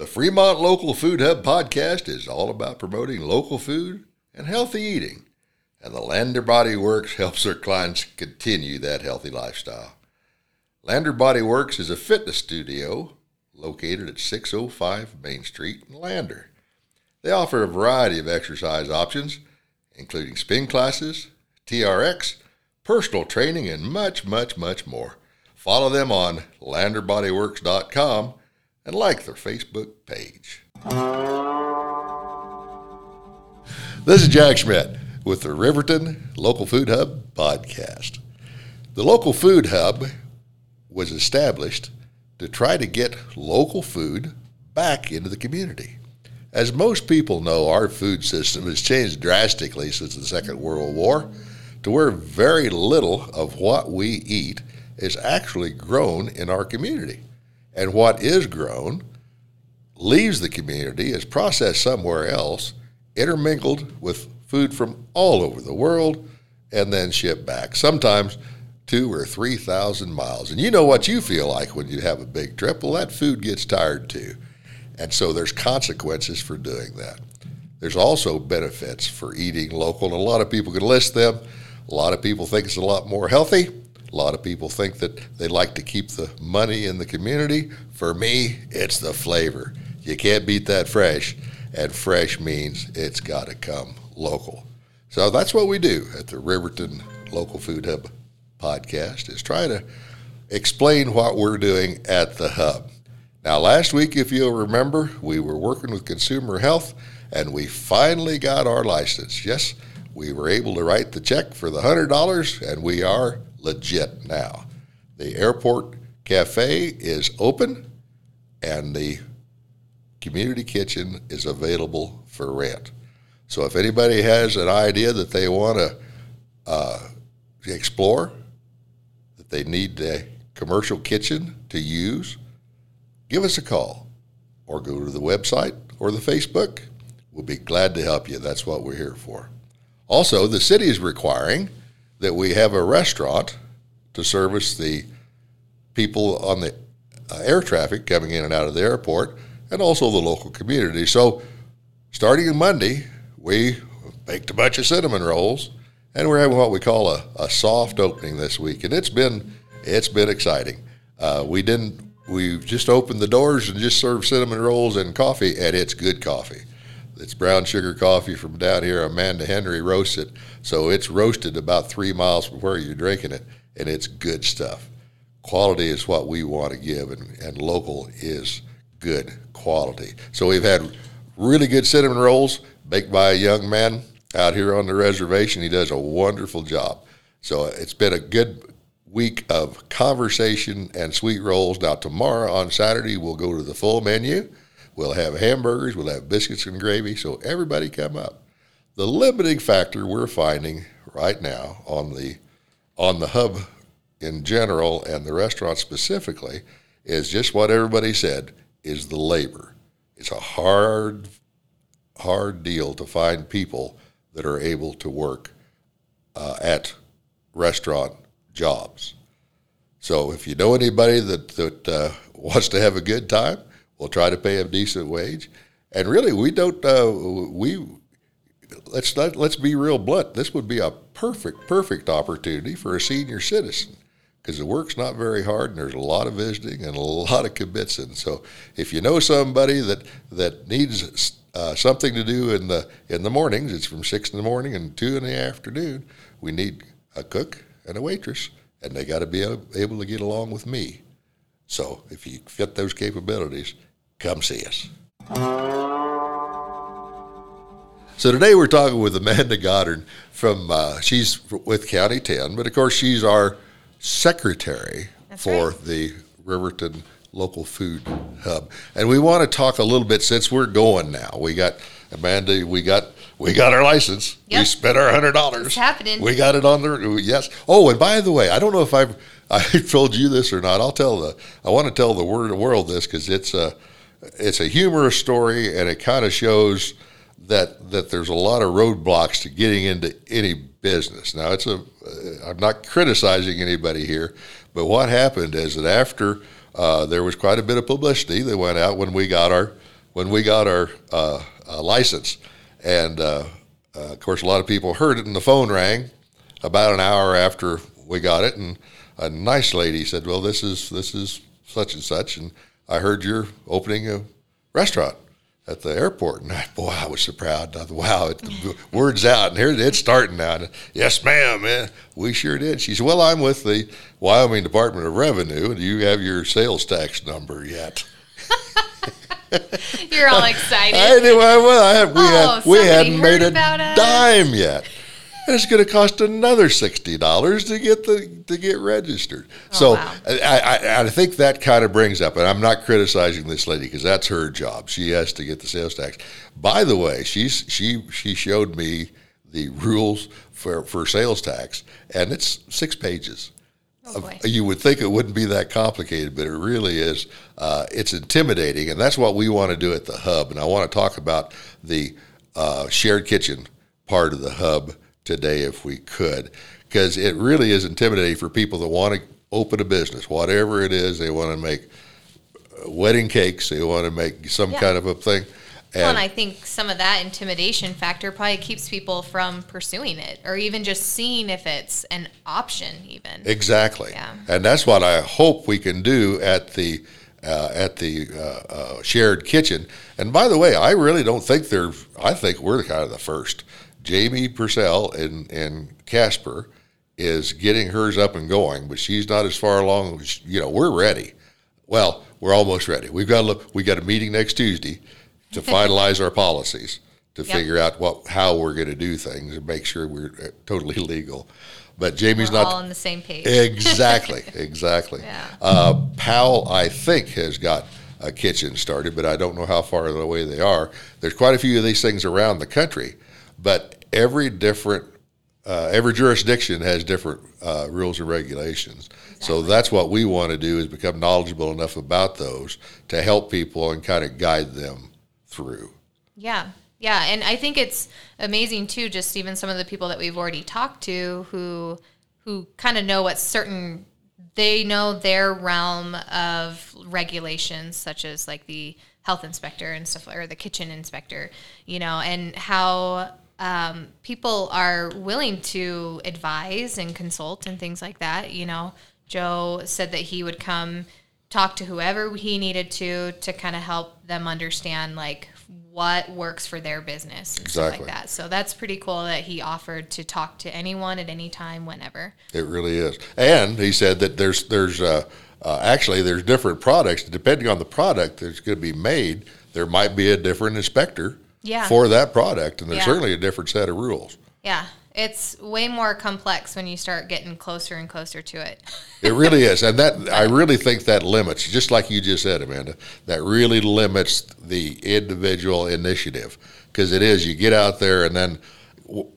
The Fremont Local Food Hub podcast is all about promoting local food and healthy eating, and the Lander Body Works helps their clients continue that healthy lifestyle. Lander Body Works is a fitness studio located at 605 Main Street in Lander. They offer a variety of exercise options, including spin classes, TRX, personal training, and much, much, much more. Follow them on landerbodyworks.com and like their Facebook page. This is Jack Schmidt with the Riverton Local Food Hub podcast. The Local Food Hub was established to try to get local food back into the community. As most people know, our food system has changed drastically since the Second World War to where very little of what we eat is actually grown in our community and what is grown leaves the community, is processed somewhere else, intermingled with food from all over the world, and then shipped back. Sometimes two or three thousand miles. And you know what you feel like when you have a big trip. Well, that food gets tired too. And so there's consequences for doing that. There's also benefits for eating local, and a lot of people can list them. A lot of people think it's a lot more healthy. A lot of people think that they like to keep the money in the community. For me, it's the flavor. You can't beat that fresh, and fresh means it's got to come local. So that's what we do at the Riverton Local Food Hub podcast is try to explain what we're doing at the hub. Now, last week, if you'll remember, we were working with consumer health and we finally got our license. Yes, we were able to write the check for the $100 and we are legit now. The airport cafe is open and the community kitchen is available for rent. So if anybody has an idea that they want to uh, explore, that they need a commercial kitchen to use, give us a call or go to the website or the Facebook. We'll be glad to help you. That's what we're here for. Also, the city is requiring that we have a restaurant to service the people on the uh, air traffic coming in and out of the airport and also the local community. So, starting in Monday, we baked a bunch of cinnamon rolls and we're having what we call a, a soft opening this week. And it's been, it's been exciting. Uh, we didn't, we've just opened the doors and just served cinnamon rolls and coffee, and it's good coffee. It's brown sugar coffee from down here. Amanda Henry roasts it. So it's roasted about three miles from where you're drinking it, and it's good stuff. Quality is what we want to give, and, and local is good quality. So we've had really good cinnamon rolls baked by a young man out here on the reservation. He does a wonderful job. So it's been a good week of conversation and sweet rolls. Now, tomorrow on Saturday, we'll go to the full menu. We'll have hamburgers, we'll have biscuits and gravy. So everybody come up. The limiting factor we're finding right now on the on the hub in general and the restaurant specifically is just what everybody said is the labor. It's a hard hard deal to find people that are able to work uh, at restaurant jobs. So if you know anybody that that uh, wants to have a good time, we'll try to pay a decent wage. And really, we don't. Uh, we let's not, let's be real blunt. This would be a perfect perfect opportunity for a senior citizen because the work's not very hard and there's a lot of visiting and a lot of kibitzing. So if you know somebody that that needs uh, something to do in the in the mornings, it's from six in the morning and two in the afternoon. We need a cook and a waitress, and they got to be able to get along with me. So if you fit those capabilities, come see us. So today we're talking with Amanda Gaudern from uh, she's with County 10, but of course she's our secretary That's for right. the Riverton Local Food Hub, and we want to talk a little bit since we're going now. We got Amanda, we got we got our license. We spent our hundred dollars. Happening. We got it on the yes. Oh, and by the way, I don't know if I've I told you this or not. I'll tell the I want to tell the word world this because it's a it's a humorous story and it kind of shows that that there's a lot of roadblocks to getting into any business. Now it's a uh, I'm not criticizing anybody here, but what happened is that after uh, there was quite a bit of publicity that went out when we got our when we got our uh, uh, license, and uh, uh, of course, a lot of people heard it, and the phone rang about an hour after we got it, and a nice lady said, "Well, this is this is such and such, and I heard you're opening a restaurant." At the airport, and I, boy, I was so proud. I thought, wow, it, the word's out, and here it's starting now. And, yes, ma'am, man, we sure did. She said, "Well, I'm with the Wyoming Department of Revenue. Do you have your sales tax number yet?" You're all excited. Anyway, well, I had, we, oh, had, we hadn't made a dime yet. And it's going to cost another sixty dollars to get the to get registered. so Oh, wow. I, I, I think that kind of brings up, and I'm not criticizing this lady because that's her job. She has to get the sales tax. By the way, she's she she showed me the rules for for sales tax, and it's six pages. Oh. You would think it wouldn't be that complicated, but it really is. Uh, it's intimidating, and that's what we want to do at the hub. And I want to talk about the uh, shared kitchen part of the hub today, if we could, because it really is intimidating for people that want to open a business, whatever it is. They want to make uh, wedding cakes, they want to make some Yeah. kind of a thing. Well, And and I think some of that intimidation factor probably keeps people from pursuing it or even just seeing if it's an option, even. Exactly, Yeah. and that's what I hope we can do at the uh, at the uh, uh, shared kitchen. And by the way, I really don't think they're. I think we're kind of the first. Jamie Purcell and, in Casper is getting hers up and going, but she's not as far along. as- You know, we're ready. Well, we're almost ready. We've got look. We got a meeting next Tuesday to finalize our policies to Yep. figure out what how we're going to do things and make sure we're uh, totally legal. But Jamie's We're not all on the same page. Exactly, exactly. Yeah. Uh, Powell, I think, has got a kitchen started, but I don't know how far away they are. There's quite a few of these things around the country, but every different, uh, every jurisdiction has different uh, rules and regulations. So that's what we want to do is become knowledgeable enough about those to help people and kind of guide them through. Yeah. Yeah. And I think it's amazing too, just even some of the people that we've already talked to who who kind of know what certain they know their realm of regulations, such as like the health inspector and stuff, or the kitchen inspector, you know, and how um, people are willing to advise and consult and things like that. You know, Joe said that he would come talk to whoever he needed to to kind of help them understand like what works for their business and stuff Exactly. like that. So that's pretty cool that he offered to talk to anyone at any time, whenever. It really is. And he said that there's there's uh, uh, actually there's different products depending on the product that's going to be made. There might be a different inspector Yeah. for that product, and there's Yeah. certainly a different set of rules. Yeah, it's way more complex when you start getting closer and closer to it. It really is, and that I really think that limits, just like you just said, Amanda. That really limits the individual initiative because it is you get out there and then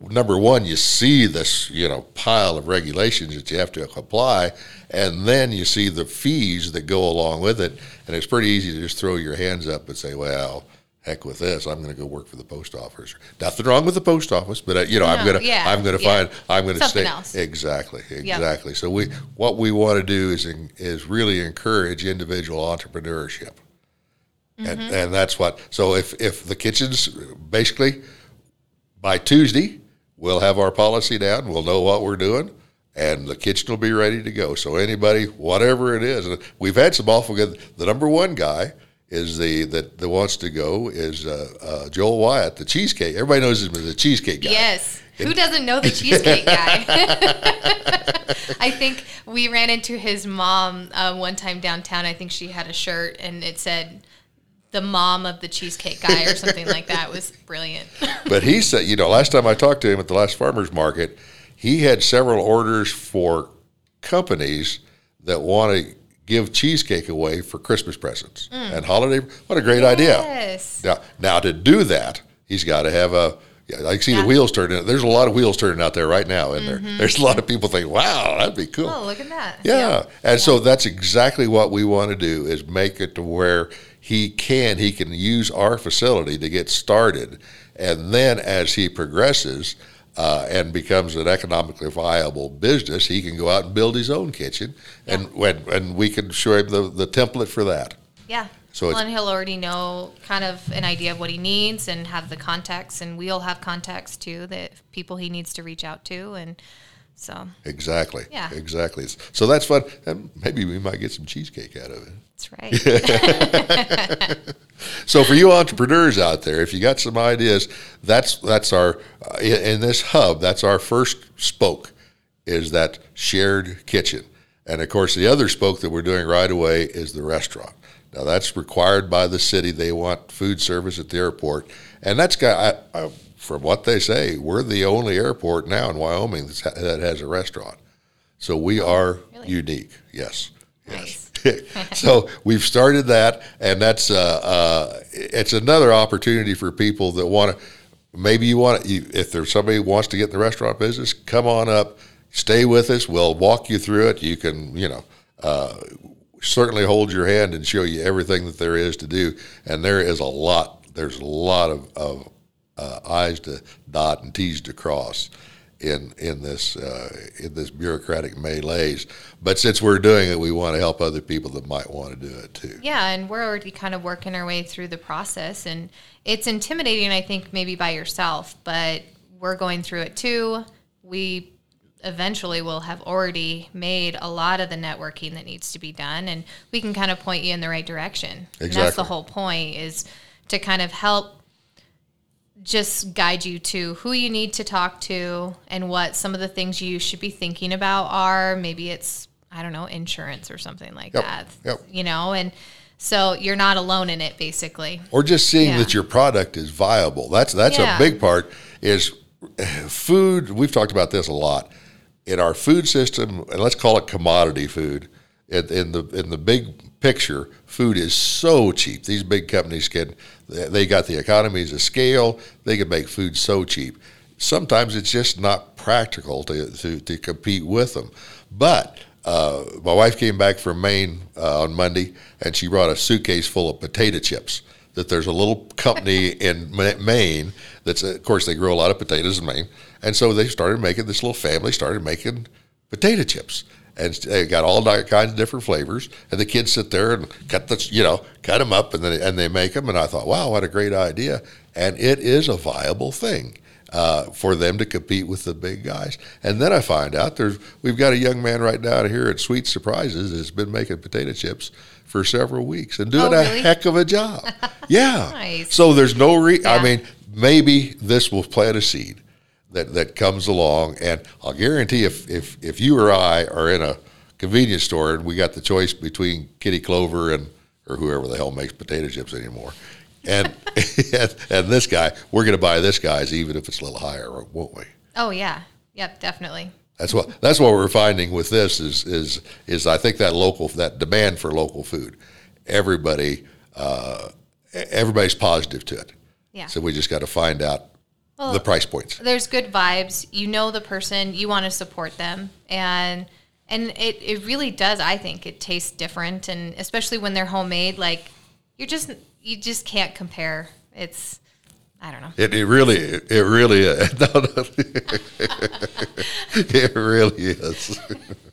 number one you see this you know pile of regulations that you have to apply, and then you see the fees that go along with it, and it's pretty easy to just throw your hands up and say, well. Heck with this! I'm going to go work for the post office. Nothing wrong with the post office, but uh, you know I'm going to yeah, I'm going to yeah. find I'm going to stay else. exactly exactly. So we what we want to do is en- is really encourage individual entrepreneurship, and Mm-hmm. and that's what. So if if the kitchens basically by Tuesday we'll have our policy down, we'll know what we're doing. And the kitchen will be ready to go. So anybody, whatever it is, we've had some awful good. The number one guy is the that, that wants to go is uh, uh, Joel Wyatt, the cheesecake. Everybody knows him as the cheesecake guy. Yes. Who doesn't know the cheesecake guy? I think we ran into his mom uh, one time downtown. I think she had a shirt and it said the mom of the cheesecake guy or something like that. It was brilliant. But he said, you know, last time I talked to him at the last farmers market, he had several orders for companies that want to give cheesecake away for Christmas presents mm. and holiday. What a great idea! Yes. Now, now to do that, he's got to have a. Yeah, I see Yeah. the wheels turning. There's a lot of wheels turning out there right now, in there. Mm-hmm. There's a lot of people think, "Wow, that'd be cool." Oh, look at that. Yeah. And so that's exactly what we want to do is make it to where he can he can use our facility to get started and then as he progresses uh, and becomes an economically viable business, he can go out and build his own kitchen, and when and we can show him the, the template for that. Yeah. So Well, and he'll already know kind of an idea of what he needs and have the contacts, and we'll have contacts too that people he needs to reach out to, and so exactly, Yeah. exactly. So that's fun, and maybe we might get some cheesecake out of it. that's right. So for you entrepreneurs out there, if you got some ideas, that's that's our uh, in in this hub. That's our first spoke, is that shared kitchen, and of course the other spoke that we're doing right away is the restaurant. Now that's required by the city. They want food service at the airport, and that's got. I, I, from what they say, we're the only airport now in Wyoming that's, that has a restaurant. So we are really? unique. Yes. Nice. so we've started that, and that's uh, uh, it's another opportunity for people that want to. Maybe you want to, you, if there's somebody who wants to get in the restaurant business, come on up, stay with us. We'll walk you through it. You can, you know, uh, certainly hold your hand and show you everything that there is to do. And there is a lot. There's a lot of, of uh, I's to dot and T's to cross in in this uh, in this bureaucratic melees. But since we're doing it, we want to help other people that might want to do it too. Yeah, and we're already kind of working our way through the process, and it's intimidating, I think, maybe by yourself, but we're going through it too. We eventually will have already made a lot of the networking that needs to be done, and we can kind of point you in the right direction. And that's the whole point is to kind of help just guide you to who you need to talk to and what some of the things you should be thinking about are. Maybe it's, I don't know, insurance or something like Yep, that. yep. You know, and so you're not alone in it basically. or just seeing Yeah. that your product is viable. That's that's Yeah. a big part. Is food. We've talked about this a lot in our food system, and let's call it commodity food. In, in the in the big picture, food is so cheap. These big companies can they got the economies of scale. They can make food so cheap. Sometimes it's just not practical to to, to compete with them. But uh, my wife came back from Maine uh, on Monday, and she brought a suitcase full of potato chips. That there's a little company in Maine that's, of course, they grow a lot of potatoes in Maine, and so they started making this little family started making potato chips, and they got all di- kinds of different flavors. And the kids sit there and cut the, you know, cut them up, and then and they make them. And I thought, wow, what a great idea! And it is a viable thing uh, for them to compete with the big guys. And then I find out there's we've got a young man right down here at Sweet Surprises that's been making potato chips for several weeks and doing Oh, a heck of a job. Yeah. Nice. So there's no re. I mean, maybe this will plant a seed that that comes along, and I'll guarantee if if if you or I are in a convenience store and we got the choice between Kitty Clover and or whoever the hell makes potato chips anymore. And, and and this guy, we're going to buy this guy's even if it's a little higher, won't we? Oh yeah. Yep, definitely. That's what that's what we're finding with this is is is I think that local that demand for local food, everybody uh, everybody's positive to it. Yeah. So we just got to find out the price points. There's good vibes. You know the person, you want to support them and and it, it really does, I think. It tastes different and especially when they're homemade, like you're just you just can't compare. It's I don't know. It, it really it really is. No, no. it really is.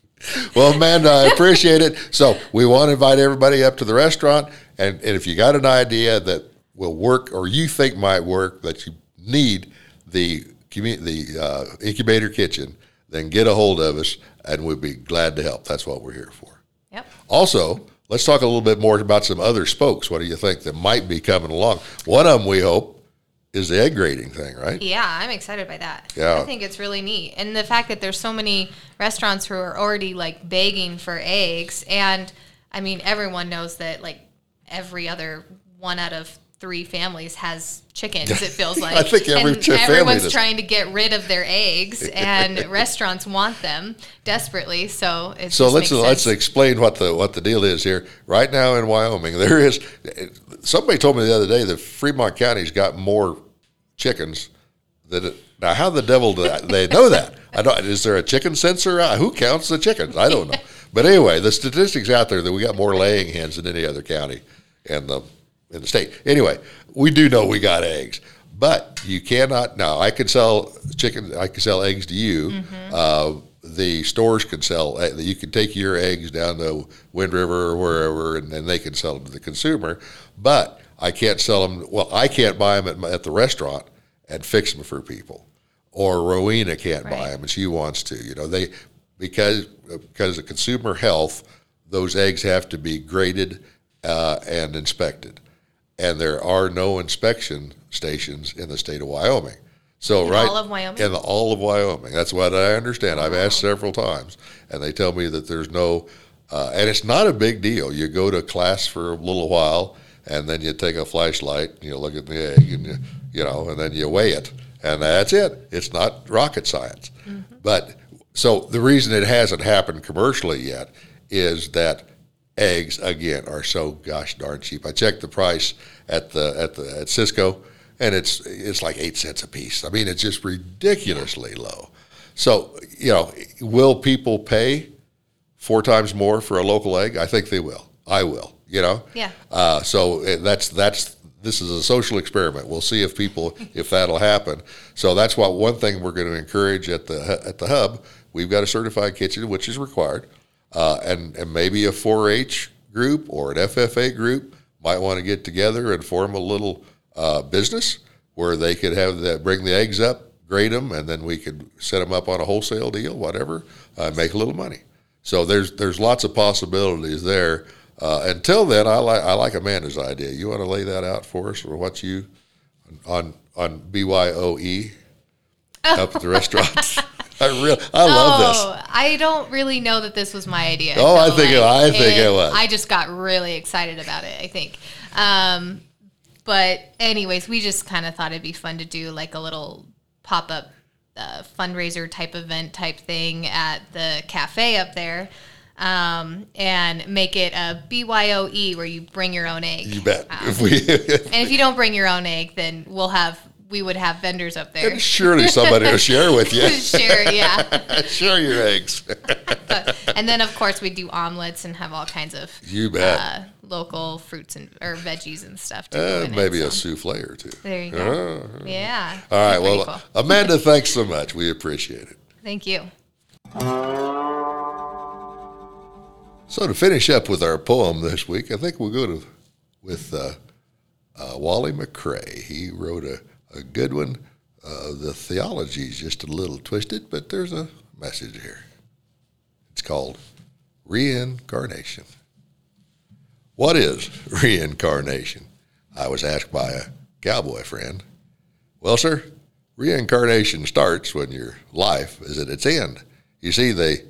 well, Amanda, I appreciate it. So we want to invite everybody up to the restaurant, and, and if you got an idea that will work or you think might work that you need the the uh, incubator kitchen, then get a hold of us, and we'd be glad to help. That's what we're here for. Yep. Also, let's talk a little bit more about some other spokes. What do you think that might be coming along? One of them, we hope, is the egg grading thing, right? Yeah, I'm excited by that. Yeah. I think it's really neat. And the fact that there's so many restaurants who are already like begging for eggs and I mean everyone knows that like every other one out of three families has chickens it feels like I think every and family everyone's trying to get rid of their eggs and restaurants want them desperately so So let's let's explain what the what the deal is here. Right now in Wyoming, there is somebody told me the other day that Fremont County's got more chickens than it, now. How the devil do they know that? I don't. Is there a chicken censor? Who counts the chickens? I don't know. But anyway, the statistics out there that we got more laying hens than any other county in the in the state. Anyway, we do know we got eggs. But you cannot now. I could sell chicken. I could sell eggs to you. Uh, the stores can sell. uh, You can take your eggs down to Wind River or wherever, and then they can sell them to the consumer. But I can't sell them. Well, I can't buy them at, my, at the restaurant and fix them for people, or Rowena can't buy them, and she wants to. You know, they because because of consumer health, those eggs have to be graded uh, and inspected, and there are no inspection stations in the state of Wyoming. So In right all of Wyoming? in the all of Wyoming. That's what I understand. I've asked several times, and they tell me that there's no, uh, and it's not a big deal. You go to class for a little while, and then you take a flashlight, and you look at the egg, and you, you know, and then you weigh it, and that's it. It's not rocket science. But so the reason it hasn't happened commercially yet is that eggs again are so gosh darn cheap. I checked the price at the at the at Sysco, and it's it's like eight cents a piece. I mean, it's just ridiculously low. So you know, will people pay four times more for a local egg? I think they will. I will. You know. Yeah. Uh, so uh, that's that's this is a social experiment. We'll see if people if that'll happen. So that's what one thing we're going to encourage at the at the hub. We've got a certified kitchen, which is required, uh, and and maybe a 4-H group or an FFA group might want to get together and form a little uh, business where they could have the bring the eggs up, grade them, and then we could set them up on a wholesale deal, whatever, uh, make a little money. So there's there's lots of possibilities there. Uh, until then, I like I like Amanda's idea. You want to lay that out for us, or what you on on BYOE up at the restaurant? I real I love this. Oh, I don't really know that this was my idea. Oh, I think it- I think it was. I just got really excited about it. I think. Um, but anyways, we just kind of thought it'd be fun to do like a little pop up uh, fundraiser type event type thing at the cafe up there. Um, and make it a BYOE where you bring your own egg. You bet. Um, if we and if you don't bring your own egg, then we'll have we would have vendors up there. surely somebody will share with you. sure, yeah. share your eggs. But, and then of course we do omelets and have all kinds of You bet. uh, local fruits and or veggies and stuff. Uh, in maybe a souffle or two. There you go. Uh, Yeah. all right. Well, cool. Amanda, thanks so much. We appreciate it. Thank you. So to finish up with our poem this week, I think we'll go to with uh, uh, Wally McRae. He wrote a, a good one. Uh, the theology is just a little twisted, but there's a message here. It's called Reincarnation. What is reincarnation? I was asked by a cowboy friend. Well, sir, reincarnation starts when your life is at its end. You see, they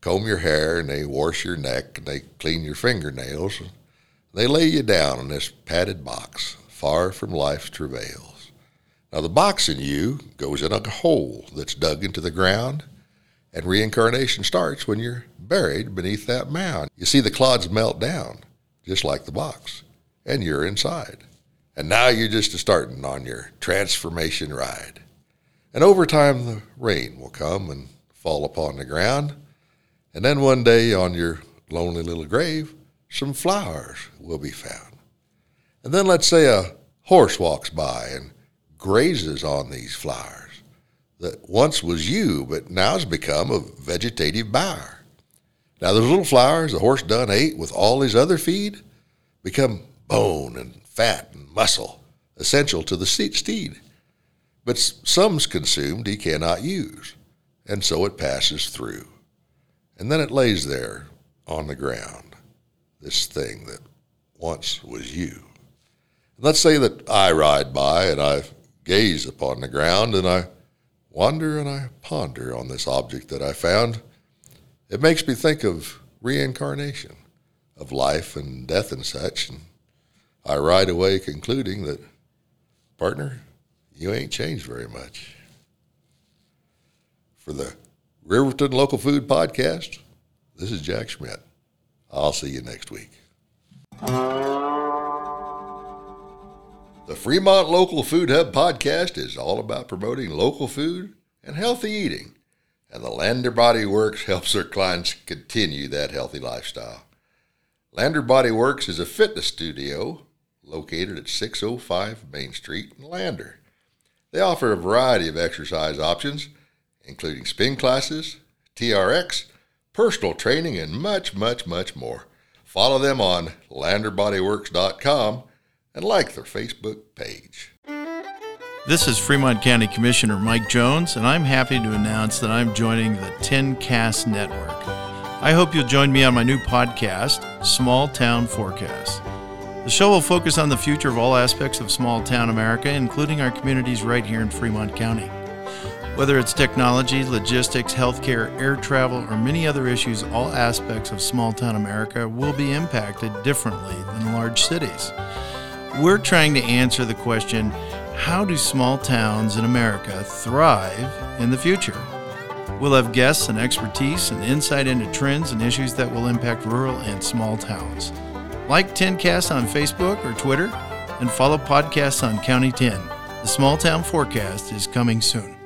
comb your hair and they wash your neck and they clean your fingernails. And They lay you down in this padded box, far from life's travails. Now, the box in you goes in a hole that's dug into the ground, and reincarnation starts when you're buried beneath that mound. You see, the clods melt down, just like the box, and you're inside. And now you're just starting on your transformation ride. And over time, the rain will come and fall upon the ground. And then one day on your lonely little grave, some flowers will be found. And then let's say a horse walks by and grazes on these flowers that once was you, but now has become a vegetative bower. Now those little flowers the horse done ate with all his other feed become bone and fat and muscle, essential to the steed. But some's consumed he cannot use, and so it passes through. And then it lays there on the ground, this thing that once was you. And let's say that I ride by and I gaze upon the ground and I wonder and I ponder on this object that I found. It makes me think of reincarnation, of life and death and such. And I ride away concluding that, partner, you ain't changed very much. For the Riverton Local Food Podcast, this is Jack Schmidt. I'll see you next week. The Fremont Local Food Hub podcast is all about promoting local food and healthy eating, and the Lander Body Works helps their clients continue that healthy lifestyle. Lander Body Works is a fitness studio located at 605 Main Street in Lander. They offer a variety of exercise options, including spin classes, TRX, personal training, and much, much, much more. Follow them on landerbodyworks.com and like their Facebook page. This is Fremont County Commissioner Mike Jones, and I'm happy to announce that I'm joining the TinCast Network. I hope you'll join me on my new podcast, Small Town Forecast. The show will focus on the future of all aspects of small town America, including our communities right here in Fremont County. Whether it's technology, logistics, healthcare, air travel, or many other issues, all aspects of small town America will be impacted differently than large cities. We're trying to answer the question how do small towns in America thrive in the future? We'll have guests and expertise and insight into trends and issues that will impact rural and small towns. Like TinCast on Facebook or Twitter, and follow podcasts on County 10. The Small Town Forecast is coming soon.